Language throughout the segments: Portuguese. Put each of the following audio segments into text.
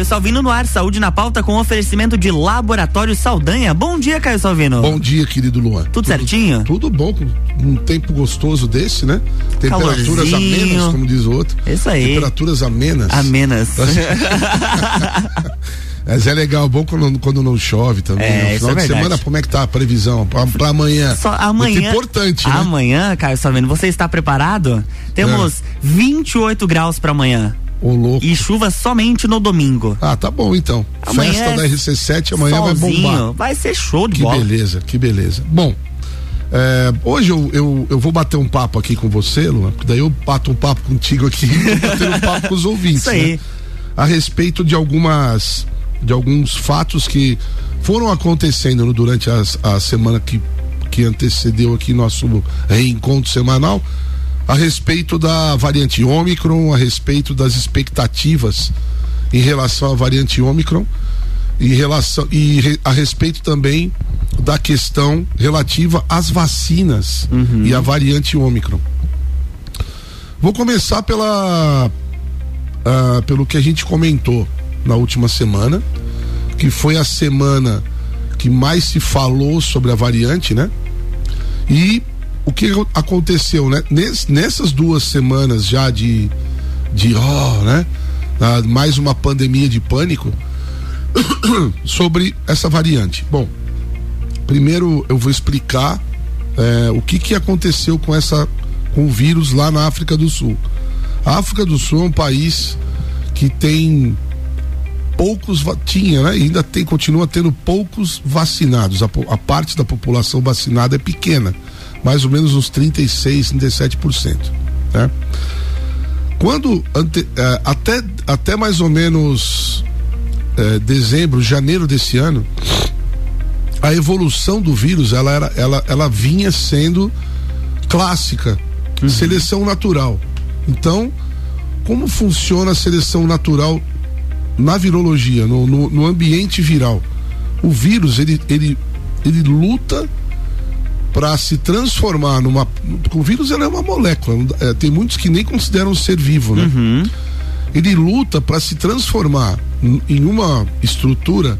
Caio Salvino no ar, saúde na pauta com oferecimento de Laboratório Saldanha. Bom dia, Caio Salvino. Bom dia, querido Luan. Tudo, tudo certinho? Tudo bom, um tempo gostoso desse, né? Temperaturas Calorzinho. amenas, como diz o outro. Isso aí. Temperaturas amenas. Amenas. Mas é legal, bom quando, quando não chove também. É, no isso final é de verdade. semana, como é que tá a previsão? Pra, pra amanhã. Só amanhã. Muito importante, né? Amanhã, Caio Salvino, você está preparado? Temos 28 graus para amanhã. E chuva somente no domingo. Ah, tá bom então. Amanhã Festa é da RC7 amanhã vai Solzinho, bombar. Vai ser show de Que bola. beleza, que beleza. Bom, é, hoje eu, eu, eu vou bater um papo aqui com você, Luan, porque daí eu bato um papo contigo aqui bater um papo com os ouvintes. Isso aí. né? A respeito de algumas de alguns fatos que foram acontecendo no- durante as- a semana que, que antecedeu aqui nosso reencontro semanal a respeito da variante Ômicron, a respeito das expectativas em relação à variante Ômicron em relação e a respeito também da questão relativa às vacinas e à variante Ômicron. Vou começar pela ah, pelo que a gente comentou na última semana, que foi a semana que mais se falou sobre a variante, né? E o que aconteceu, né? Nes- nessas duas semanas já de de ó, né? Ah, mais uma pandemia de pânico sobre essa variante. Bom, primeiro eu vou explicar eh, o que que aconteceu com essa com o vírus lá na África do Sul. A África do Sul é um país que tem poucos tinha, né? Ainda tem continua tendo poucos vacinados. A, a parte da população vacinada é pequena, mais ou menos uns 36, 37%, né? Quando ante- eh, até até mais ou menos eh, dezembro, janeiro desse ano, a evolução do vírus ela era ela, ela vinha sendo clássica, seleção natural. Então, como funciona a seleção natural na virologia, no, no, no ambiente viral? O vírus ele, ele, ele luta para se transformar numa. O vírus ele é uma molécula. é, tem muitos que nem consideram ser vivo, né? Ele luta para se transformar em uma estrutura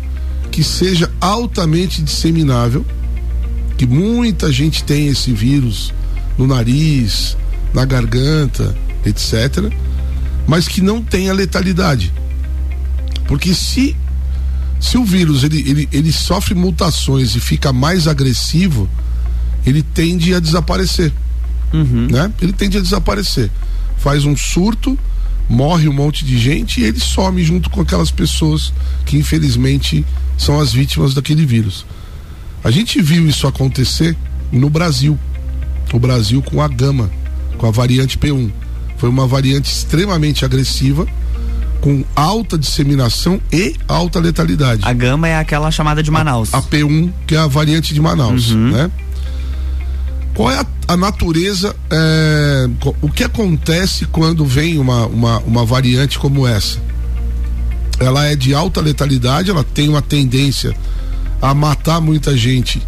que seja altamente disseminável, que muita gente tem esse vírus no nariz, na garganta, etc., mas que não tenha letalidade. Porque se se o vírus ele, ele, ele sofre mutações e fica mais agressivo, ele tende a desaparecer. Né? Ele tende a desaparecer. Faz um surto, morre um monte de gente e ele some junto com aquelas pessoas que infelizmente são as vítimas daquele vírus. A gente viu isso acontecer no Brasil. O Brasil com a gama, com a variante P1. Foi uma variante extremamente agressiva, com alta disseminação e alta letalidade. A gama é aquela chamada de Manaus. A P1, que é a variante de Manaus, né? Qual é a, a natureza, é, o que acontece quando vem uma, uma, uma variante como essa? Ela é de alta letalidade, ela tem uma tendência a matar muita gente,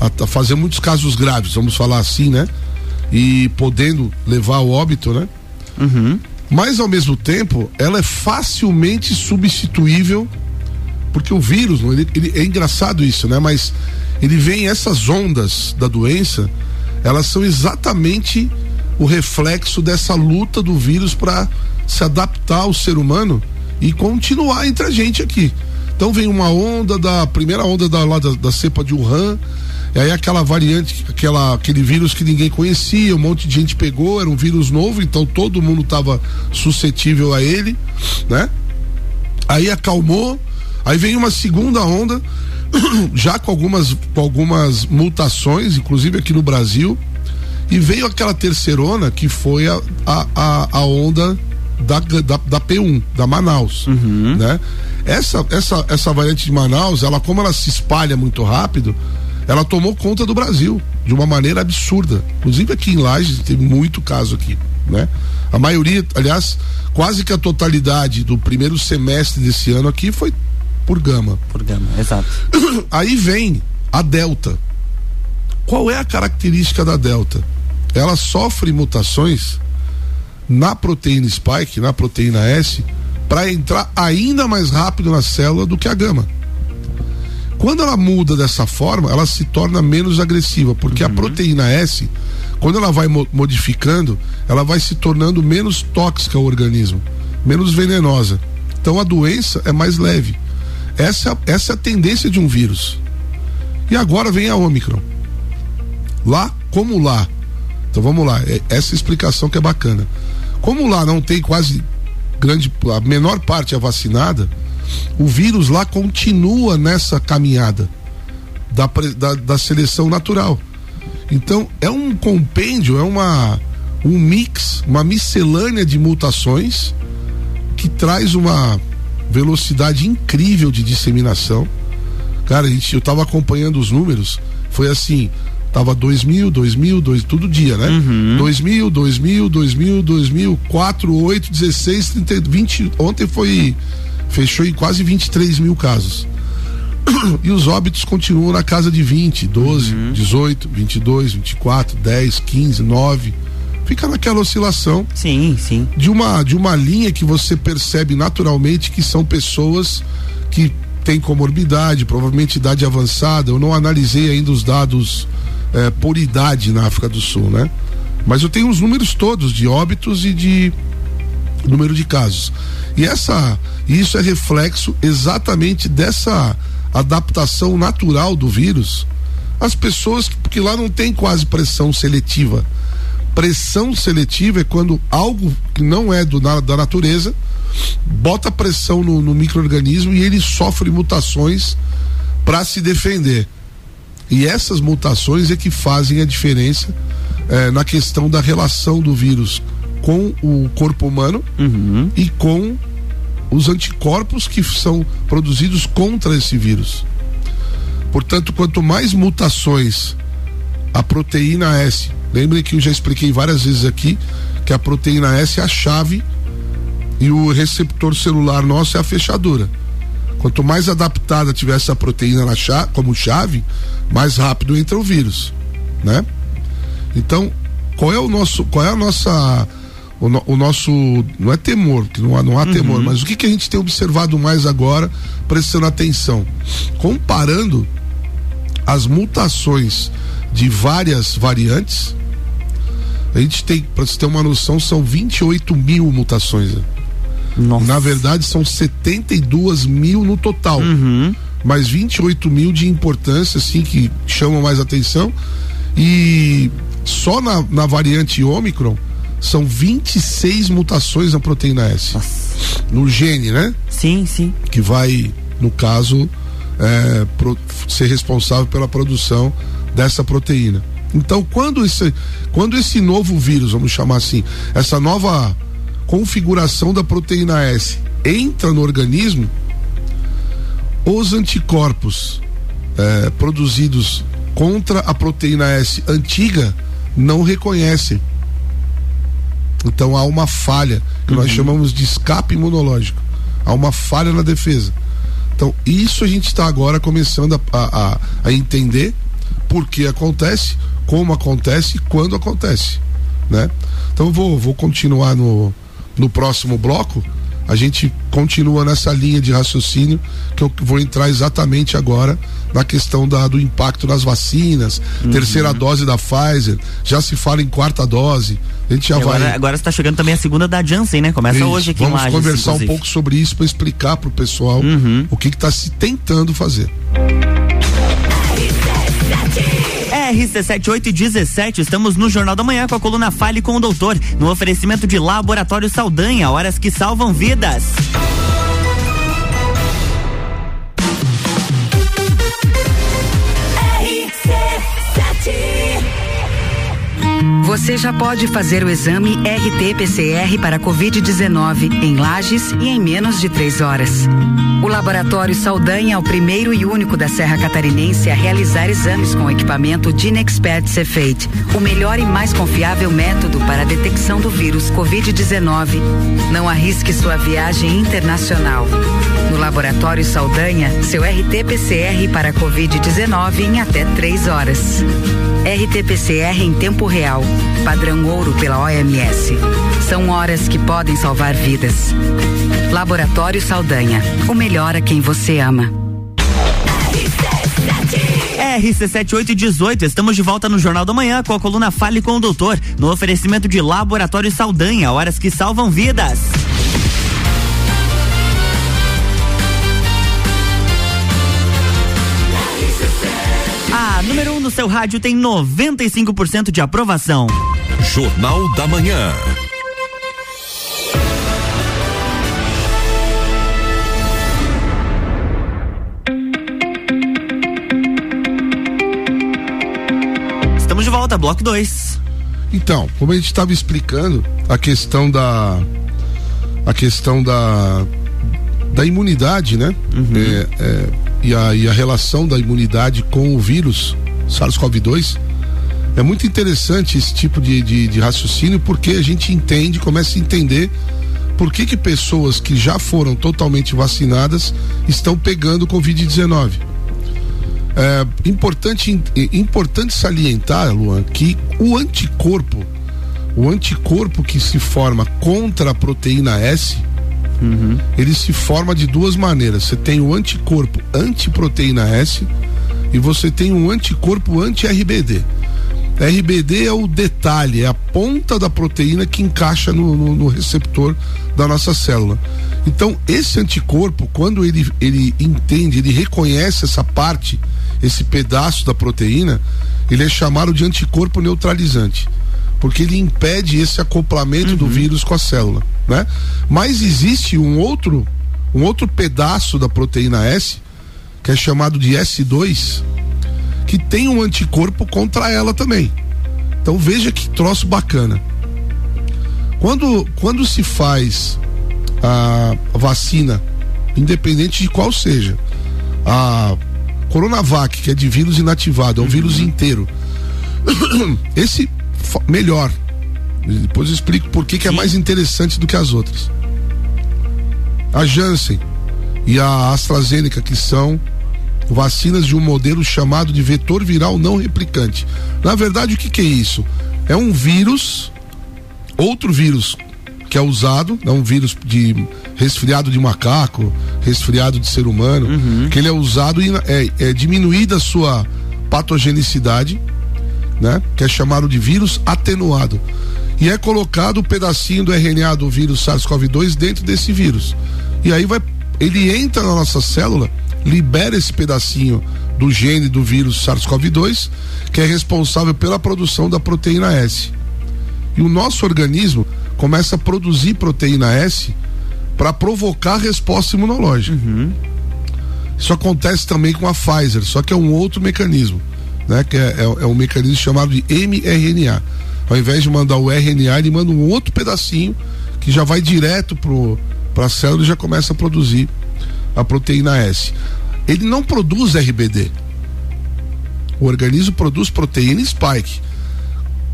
a, a fazer muitos casos graves, vamos falar assim, né? E podendo levar ao óbito, né? Mas ao mesmo tempo, ela é facilmente substituível porque o vírus, ele, ele- é engraçado isso, né? Mas ele vem essas ondas da doença, elas são exatamente o reflexo dessa luta do vírus para se adaptar ao ser humano e continuar entre a gente aqui. Então vem uma onda da primeira onda da, lá da, da cepa de Wuhan, e aí aquela variante, aquela, aquele vírus que ninguém conhecia, um monte de gente pegou, era um vírus novo, então todo mundo estava suscetível a ele, né? Aí acalmou, aí vem uma segunda onda, já com algumas, com algumas mutações, inclusive aqui no Brasil, e veio aquela terceirona que foi a, a, a, onda da, da, da P1, da Manaus, né? Essa, essa, essa variante de Manaus, ela como ela se espalha muito rápido, ela tomou conta do Brasil de uma maneira absurda. Inclusive aqui em Lages tem muito caso aqui, né? A maioria, aliás, quase que a totalidade do primeiro semestre desse ano aqui foi por gama. Por gama, exato. Aí vem a Delta. Qual é a característica da Delta? Ela sofre mutações na proteína spike, na proteína S, para entrar ainda mais rápido na célula do que a gama. Quando ela muda dessa forma, ela se torna menos agressiva, porque uhum. a proteína S, quando ela vai modificando, ela vai se tornando menos tóxica ao organismo, menos venenosa. Então a doença é mais leve. Essa, essa é a tendência de um vírus. E agora vem a Omicron. Lá, como lá? Então vamos lá, é essa explicação que é bacana. Como lá não tem quase grande, a menor parte é vacinada, o vírus lá continua nessa caminhada da, da, da seleção natural. Então é um compêndio, é uma um mix, uma miscelânea de mutações que traz uma velocidade incrível de disseminação. Cara, a gente, eu estava acompanhando os números, foi assim, Tava 2 mil, 2 mil, dois, todo dia, né? Uhum. 2 mil, 2 mil, 2 mil, 2 mil, 4, 8, 16, 30, 20. Ontem foi. Fechou em quase 23 mil casos. E os óbitos continuam na casa de 20, 12, uhum. 18, 22, 24, 10, 15, 9. Fica naquela oscilação. Sim, sim. De uma, de uma linha que você percebe naturalmente que são pessoas que têm comorbidade, provavelmente idade avançada. Eu não analisei ainda os dados é, por idade na África do Sul, né? Mas eu tenho os números todos de óbitos e de número de casos. E essa, isso é reflexo exatamente dessa adaptação natural do vírus. As pessoas, porque lá não tem quase pressão seletiva. Pressão seletiva é quando algo que não é do, da natureza bota pressão no, no microorganismo e ele sofre mutações para se defender. E essas mutações é que fazem a diferença é, na questão da relação do vírus com o corpo humano uhum. e com os anticorpos que são produzidos contra esse vírus. Portanto, quanto mais mutações a proteína S, lembrem que eu já expliquei várias vezes aqui que a proteína S é a chave e o receptor celular nosso é a fechadura. Quanto mais adaptada tiver essa proteína na chave, como chave, mais rápido entra o vírus, né? Então, qual é o nosso, qual é a nossa o, no, o nosso não é temor, que não há, não há uhum. temor, mas o que que a gente tem observado mais agora, prestando atenção, comparando as mutações de várias variantes, a gente tem, para você ter uma noção, são 28 mil mutações. Né? Nossa. Na verdade, são 72 mil no total. Uhum. Mas 28 mil de importância, assim, que chamam mais atenção. E só na, na variante Ômicron são 26 mutações na proteína S. Nossa. No gene, né? Sim, sim. Que vai, no caso, é, pro, ser responsável pela produção dessa proteína. Então, quando esse, quando esse novo vírus, vamos chamar assim, essa nova configuração da proteína S entra no organismo, os anticorpos é, produzidos contra a proteína S antiga não reconhecem. Então há uma falha, que uhum. nós chamamos de escape imunológico. Há uma falha na defesa. Então, isso a gente está agora começando a, a, a, entender por que acontece, como acontece e quando acontece. Né? Então, eu vou, vou continuar no, no próximo bloco, a gente continua nessa linha de raciocínio que eu vou entrar exatamente agora na questão da, do impacto das vacinas, uhum. terceira dose da Pfizer, já se fala em quarta dose. A gente já vai. Agora, agora está chegando também a segunda da Janssen, né? Começa isso. hoje aqui Vamos Lages, conversar inclusive. um pouco sobre isso para explicar para o pessoal uhum. o que está se tentando fazer. RC7817, estamos no Jornal da Manhã com a coluna Fale com o Doutor, no oferecimento de Laboratório Saldanha, horas que salvam vidas. Você já pode fazer o exame RT-PCR para Covid-19 em Lages e em menos de três horas. O Laboratório Saldanha é o primeiro e único da Serra Catarinense a realizar exames com equipamento Dinexpert Cefate, o melhor e mais confiável método para a detecção do vírus Covid-19. Não arrisque sua viagem internacional. Laboratório Saldanha, seu RT-PCR para Covid-19 em até três horas. RT-PCR em tempo real, padrão ouro pela OMS. São horas que podem salvar vidas. Laboratório Saldanha. O melhor a quem você ama. RC7818, estamos de volta no Jornal da Manhã com a coluna Fale com o Doutor, no oferecimento de Laboratório Saldanha, horas que salvam vidas. No seu rádio tem 95% de aprovação. Jornal da Manhã. Estamos de volta, bloco 2. Então, como a gente estava explicando, a questão da. A questão da. Da imunidade, né? Uhum. É, é, e, a, e a relação da imunidade com o vírus SARS-CoV-2. É muito interessante esse tipo de, de, de, raciocínio porque a gente entende, começa a entender por que, que pessoas que já foram totalmente vacinadas estão pegando Covid-19. É importante, importante salientar, Luan, que o anticorpo, o anticorpo que se forma contra a proteína S, uhum. ele se forma de duas maneiras. Você tem o anticorpo antiproteína S e você tem um anticorpo anti-RBD. RBD é o detalhe, é a ponta da proteína que encaixa no, no, no, receptor da nossa célula. Então, esse anticorpo, quando ele, ele entende, ele reconhece essa parte, esse pedaço da proteína, ele é chamado de anticorpo neutralizante. Porque ele impede esse acoplamento uhum. do vírus com a célula. Né? Mas existe um outro, um outro pedaço da proteína S, que é chamado de S2, que tem um anticorpo contra ela também. Então veja que troço bacana. Quando, quando se faz a vacina, independente de qual seja, a Coronavac, que é de vírus inativado, é um uhum. vírus inteiro. Esse melhor. Depois eu explico por que, que é mais interessante do que as outras. A Janssen e a AstraZeneca, que são vacinas de um modelo chamado de vetor viral não replicante. Na verdade, o que, que é isso? É um vírus, outro vírus que é usado, é um vírus de resfriado de macaco, resfriado de ser humano, uhum. que ele é usado e é, é diminuída a sua patogenicidade, né? Que é chamado de vírus atenuado. E é colocado o um pedacinho do RNA do vírus SARS-CoV-2 dentro desse vírus. E aí vai, ele entra na nossa célula libera esse pedacinho do gene do vírus SARS-CoV-2, que é responsável pela produção da proteína S. E o nosso organismo começa a produzir proteína S para provocar resposta imunológica. Uhum. Isso acontece também com a Pfizer, só que é um outro mecanismo, né? Que é, é, é um mecanismo chamado de mRNA. Ao invés de mandar o RNA, ele manda um outro pedacinho que já vai direto para a célula e já começa a produzir a proteína S. Ele não produz RBD. O organismo produz proteína spike,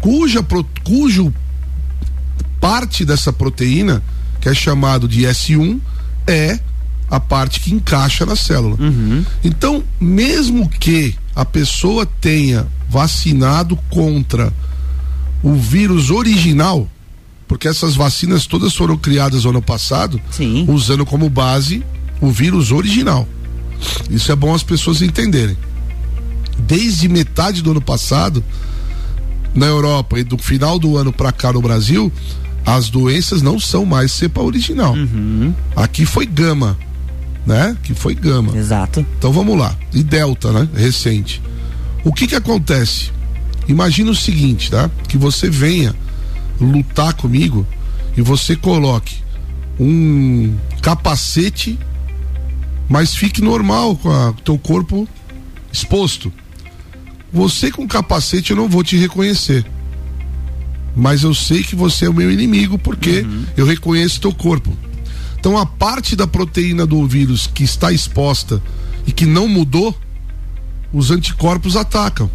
cuja cujo parte dessa proteína, que é chamado de S1, é a parte que encaixa na célula. Uhum. Então, mesmo que a pessoa tenha vacinado contra o vírus original, porque essas vacinas todas foram criadas no ano passado, Sim. usando como base o vírus original. Isso é bom as pessoas entenderem. Desde metade do ano passado, na Europa e do final do ano para cá no Brasil, as doenças não são mais cepa original. Uhum. Aqui foi gama, né? Que foi gama. Exato. Então vamos lá. E delta, né? Recente. O que que acontece? Imagina o seguinte, tá? Que você venha lutar comigo e você coloque um capacete mas fique normal com o teu corpo exposto. Você com capacete eu não vou te reconhecer. Mas eu sei que você é o meu inimigo porque uhum. eu reconheço teu corpo. Então a parte da proteína do vírus que está exposta e que não mudou, os anticorpos atacam.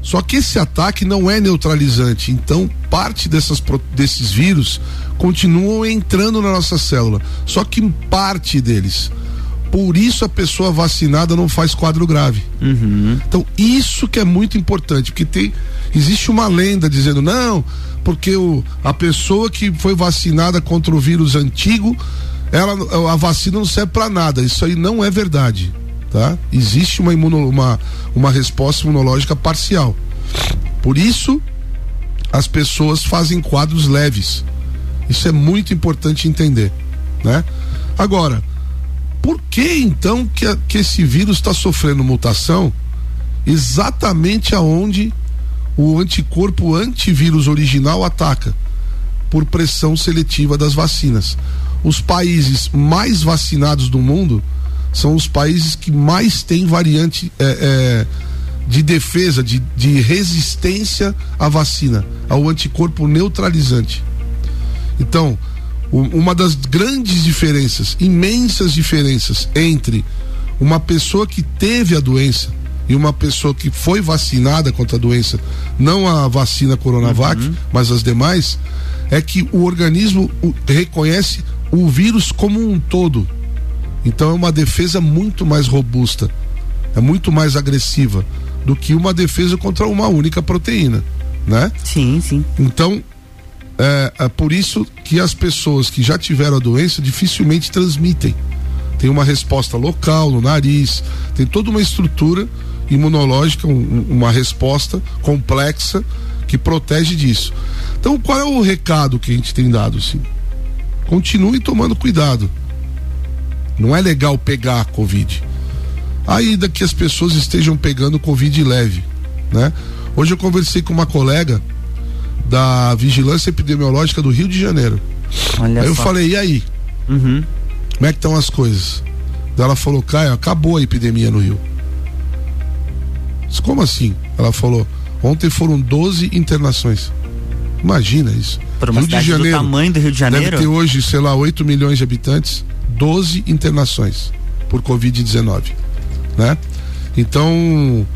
Só que esse ataque não é neutralizante, então parte dessas, desses vírus continuam entrando na nossa célula, só que parte deles. Por isso a pessoa vacinada não faz quadro grave. Uhum. Então, isso que é muito importante, porque tem existe uma lenda dizendo não, porque o, a pessoa que foi vacinada contra o vírus antigo, ela a vacina não serve para nada. Isso aí não é verdade, tá? Existe uma imuno, uma uma resposta imunológica parcial. Por isso as pessoas fazem quadros leves. Isso é muito importante entender, né? Agora, por que então que, que esse vírus está sofrendo mutação exatamente aonde o anticorpo antivírus original ataca? Por pressão seletiva das vacinas. Os países mais vacinados do mundo são os países que mais têm variante é, é, de defesa, de, de resistência à vacina, ao anticorpo neutralizante. Então, uma das grandes diferenças, imensas diferenças entre uma pessoa que teve a doença e uma pessoa que foi vacinada contra a doença, não a vacina Coronavac, uhum. mas as demais, é que o organismo reconhece o vírus como um todo. Então é uma defesa muito mais robusta, é muito mais agressiva do que uma defesa contra uma única proteína, né? Sim, sim. Então é, é por isso que as pessoas que já tiveram a doença dificilmente transmitem. Tem uma resposta local no nariz, tem toda uma estrutura imunológica, um, uma resposta complexa que protege disso. Então, qual é o recado que a gente tem dado, sim? Continue tomando cuidado. Não é legal pegar a Covid. Ainda que as pessoas estejam pegando Covid leve, né? Hoje eu conversei com uma colega da Vigilância Epidemiológica do Rio de Janeiro. Olha aí eu falei, e aí? Uhum. Como é que estão as coisas? Ela falou, Caio, acabou a epidemia no Rio. Disse, Como assim? Ela falou, ontem foram 12 internações. Imagina isso. Para uma Rio de Janeiro, do tamanho do Rio de Janeiro? Deve ter hoje, sei lá, 8 milhões de habitantes, 12 internações por Covid-19. Né? Então,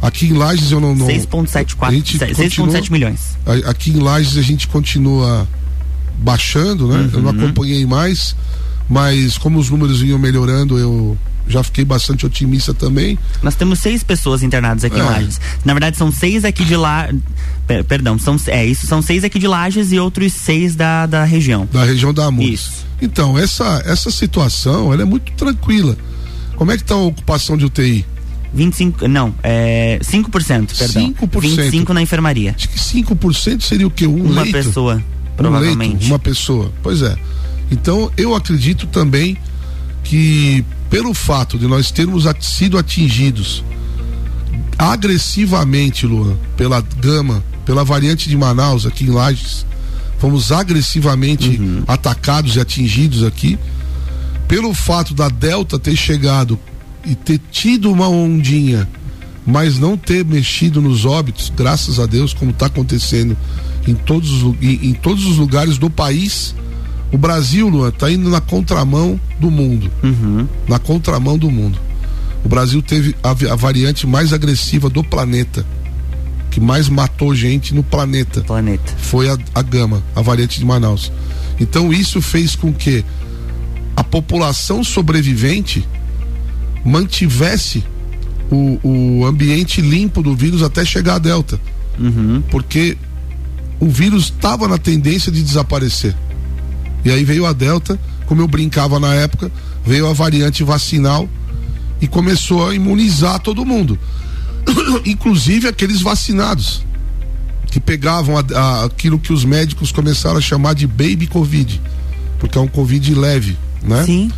Aqui em Lages eu não. não 6,7 milhões. Aqui em Lages a gente continua baixando, né? Uhum. Eu não uhum. acompanhei mais, mas como os números vinham melhorando, eu já fiquei bastante otimista também. Nós temos seis pessoas internadas aqui é. em Lages. Na verdade, são seis aqui de lá. perdão, são, é isso, são seis aqui de Lages e outros seis da, da região. Da região da Amus. Isso. Então, essa, essa situação ela é muito tranquila. Como é que está a ocupação de UTI? 25, não, é 5%, perdão. 5%. 25 na enfermaria. Acho que 5% seria o que? Um uma leito? pessoa, provavelmente. Um leito, uma pessoa. Pois é. Então, eu acredito também que pelo fato de nós termos sido atingidos agressivamente, Luan, pela gama, pela variante de Manaus aqui em Lages, fomos agressivamente uhum. atacados e atingidos aqui. Pelo fato da Delta ter chegado e ter tido uma ondinha, mas não ter mexido nos óbitos, graças a Deus, como está acontecendo em todos, os, em, em, todos os lugares do país, o Brasil, Luan, está indo na contramão do mundo. Uhum. Na contramão do mundo. O Brasil teve a, a, variante mais agressiva do planeta. Que mais matou gente no planeta. Planeta. Foi a, a gama, a variante de Manaus. Então isso fez com que a população sobrevivente mantivesse o, o ambiente limpo do vírus até chegar a Delta. Uhum. Porque o vírus estava na tendência de desaparecer. E aí veio a Delta, como eu brincava na época, veio a variante vacinal e começou a imunizar todo mundo. Inclusive aqueles vacinados que pegavam a, a, aquilo que os médicos começaram a chamar de baby covid, porque é um covid leve, né? Sim.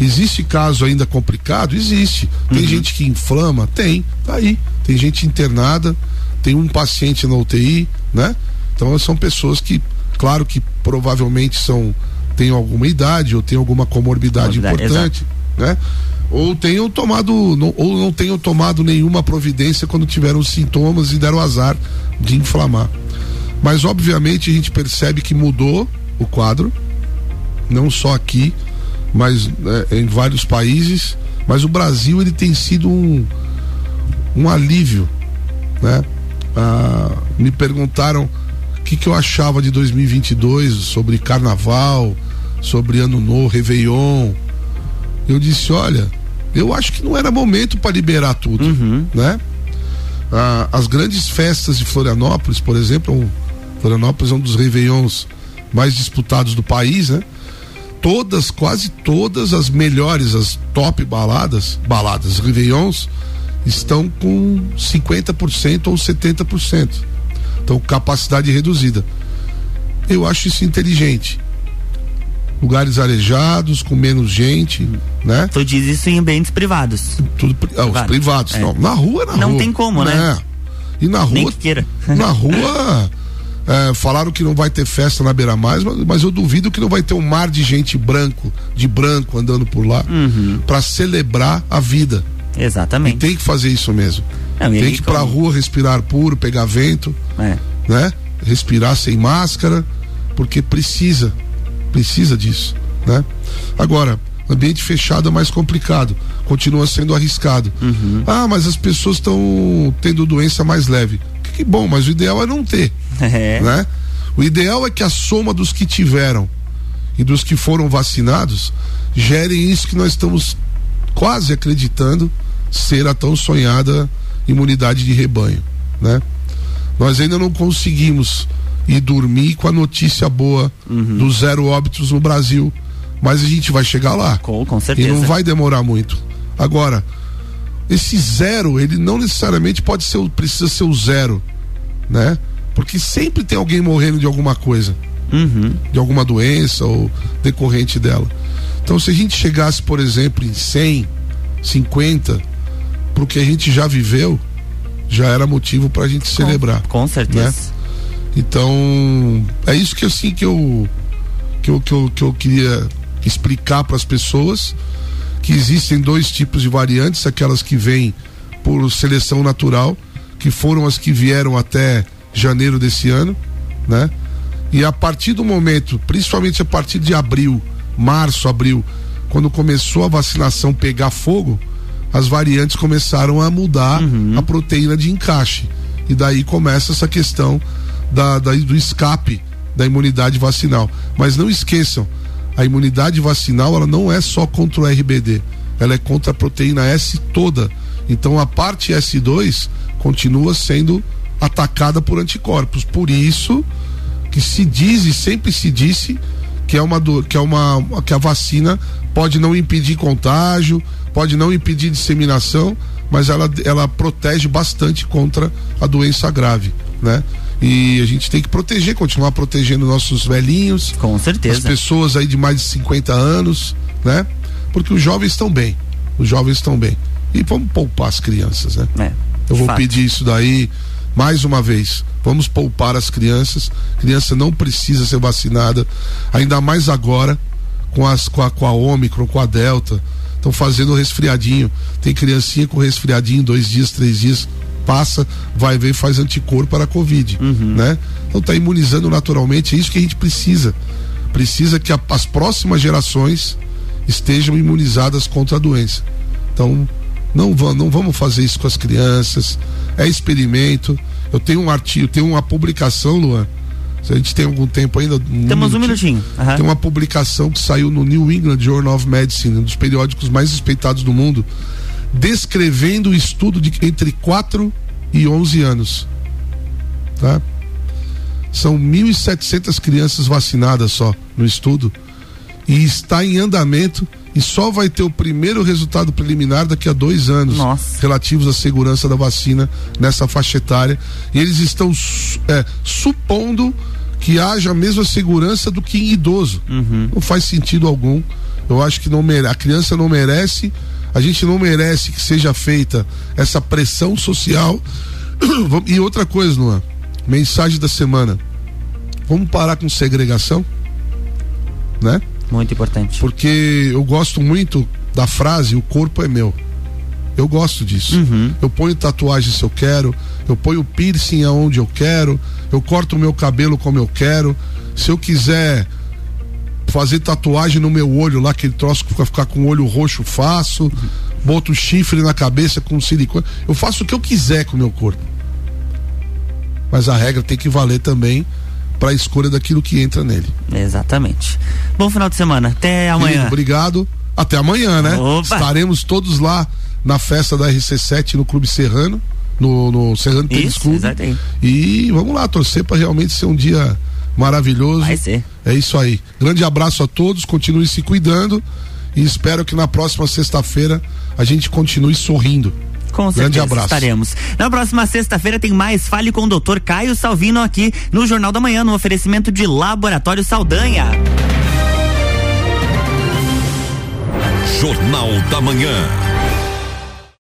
Existe caso ainda complicado? Existe. Tem uhum. gente que inflama? Tem. Tá aí. Tem gente internada, tem um paciente na UTI, né? Então são pessoas que, claro que provavelmente são têm alguma idade ou têm alguma comorbidade, comorbidade importante, exato. né? Ou tenham tomado ou não tenham tomado nenhuma providência quando tiveram sintomas e deram azar de inflamar. Mas obviamente a gente percebe que mudou o quadro, não só aqui, mas é, em vários países, mas o Brasil ele tem sido um, um alívio, né? Ah, me perguntaram o que, que eu achava de 2022 sobre Carnaval, sobre Ano Novo, Réveillon. Eu disse, olha, eu acho que não era momento para liberar tudo, Uhum. né? Ah, as grandes festas de Florianópolis, por exemplo, um- Florianópolis é um dos réveillons mais disputados do país, né? Todas, quase todas as melhores, as top baladas, baladas, réveillons, estão com 50% ou 70%. Então, capacidade reduzida. Eu acho isso inteligente. Lugares arejados, com menos gente, né? Tu diz isso em ambientes privados. Tudo ah, os Privado. privados. É. Não, na rua, na Não rua. tem como, né? E na Nem rua, que queira. na rua, é, falaram que não vai ter festa na Beira Mais, mas, mas eu duvido que não vai ter um mar de gente branco, de branco andando por lá, Uhum. pra celebrar a vida. E Exatamente. tem que fazer isso mesmo. Não, e tem que ir pra como- rua respirar puro, pegar vento, É. né? Respirar sem máscara, porque precisa, precisa disso, né? Agora, ambiente fechado é mais complicado, continua sendo arriscado. Uhum. Ah, mas as pessoas estão tendo doença mais leve. Que, que bom, mas o ideal é não ter, É. né? O ideal é que a soma dos que tiveram e dos que foram vacinados gerem isso que nós estamos quase acreditando ser a tão sonhada imunidade de rebanho, né? Nós ainda não conseguimos ir dormir com a notícia boa Uhum. do zero óbitos no Brasil, mas a gente vai chegar lá. Com, com E certeza. não vai demorar muito. Agora, esse zero, ele não necessariamente pode ser, precisa ser o zero, né? Porque sempre tem alguém morrendo de alguma coisa, Uhum. de alguma doença ou decorrente dela. Então, se a gente chegasse, por exemplo, em 100, 50, pro que a gente já viveu, já era motivo pra gente celebrar. Com certeza. Então, é isso que assim que eu que eu, que eu, que eu queria explicar para as pessoas que existem dois tipos de variantes, aquelas que vêm por seleção natural, que foram as que vieram até janeiro desse ano, né? E a partir do momento, principalmente a partir de abril, março, abril, quando começou a vacinação pegar fogo, as variantes começaram a mudar a proteína de encaixe. E daí começa essa questão da, da- do escape da imunidade vacinal. Mas não esqueçam, a imunidade vacinal ela não é só contra o RBD, ela é contra a proteína S toda. Então a parte S2 continua sendo atacada por anticorpos. Por isso que se diz e sempre se disse que é uma que é uma que a vacina pode não impedir contágio, pode não impedir disseminação, mas ela, ela protege bastante contra a doença grave, né? E a gente tem que proteger, continuar protegendo nossos velhinhos, Com as certeza. pessoas aí de mais de 50 anos, né? Porque os jovens estão bem. Os jovens estão bem. E vamos poupar as crianças, né? É, Eu vou fato. pedir isso daí mais uma vez. Vamos poupar as crianças. Criança não precisa ser vacinada, ainda mais agora com as com a, com a Ômicron, com a Delta. Estão fazendo resfriadinho. Tem criancinha com resfriadinho, dois dias, três dias, passa, vai ver, faz anticorpo para a Covid, né? Então tá imunizando naturalmente. É isso que a gente precisa. Precisa que a- as próximas gerações estejam imunizadas contra a doença. Então, não, va- não vamos fazer isso com as crianças. É experimento. Eu tenho um artigo, tenho uma publicação, Luan. Se a gente tem algum tempo ainda. Temos um minutinho. Aham. Tem uma publicação que saiu no New England Journal of Medicine, um dos periódicos mais respeitados do mundo, descrevendo o estudo de entre 4 e 11 anos. Tá? São 1.700 crianças vacinadas só no estudo e está em andamento e só vai ter o primeiro resultado preliminar daqui a dois anos Nossa. relativos à segurança da vacina nessa faixa etária. E eles estão é, supondo que haja a mesma segurança do que em idoso. Não faz sentido algum. Eu acho que não mere... a criança não merece, a gente não merece que seja feita essa pressão social. E outra coisa, Luan, mensagem da semana. Vamos parar com segregação, né? Muito importante. Porque eu gosto muito da frase: o corpo é meu. Eu gosto disso. Uhum. Eu ponho tatuagem se eu quero, eu ponho piercing aonde eu quero, eu corto o meu cabelo como eu quero. Se eu quiser fazer tatuagem no meu olho lá, aquele troço que fica, ficar com o olho roxo, faço. Boto chifre na cabeça com silicone. Eu faço o que eu quiser com o meu corpo. Mas a regra tem que valer também para a escolha daquilo que entra nele. Exatamente. Bom final de semana. Até Querido, amanhã. obrigado. Até amanhã, né? Opa. Estaremos todos lá na festa da RC7 no Clube Serrano, no, no Serrano Tênis Clube. exatamente. E vamos lá, torcer para realmente ser um dia maravilhoso. Vai ser. É isso aí. Grande abraço a todos, continue se cuidando e espero que na próxima sexta-feira a gente continue sorrindo. Com Grande certeza abraço. estaremos. Na próxima sexta-feira tem mais Fale com o Dr. Caio Salvino aqui no Jornal da Manhã, no oferecimento de Laboratório Saldanha. Jornal da Manhã.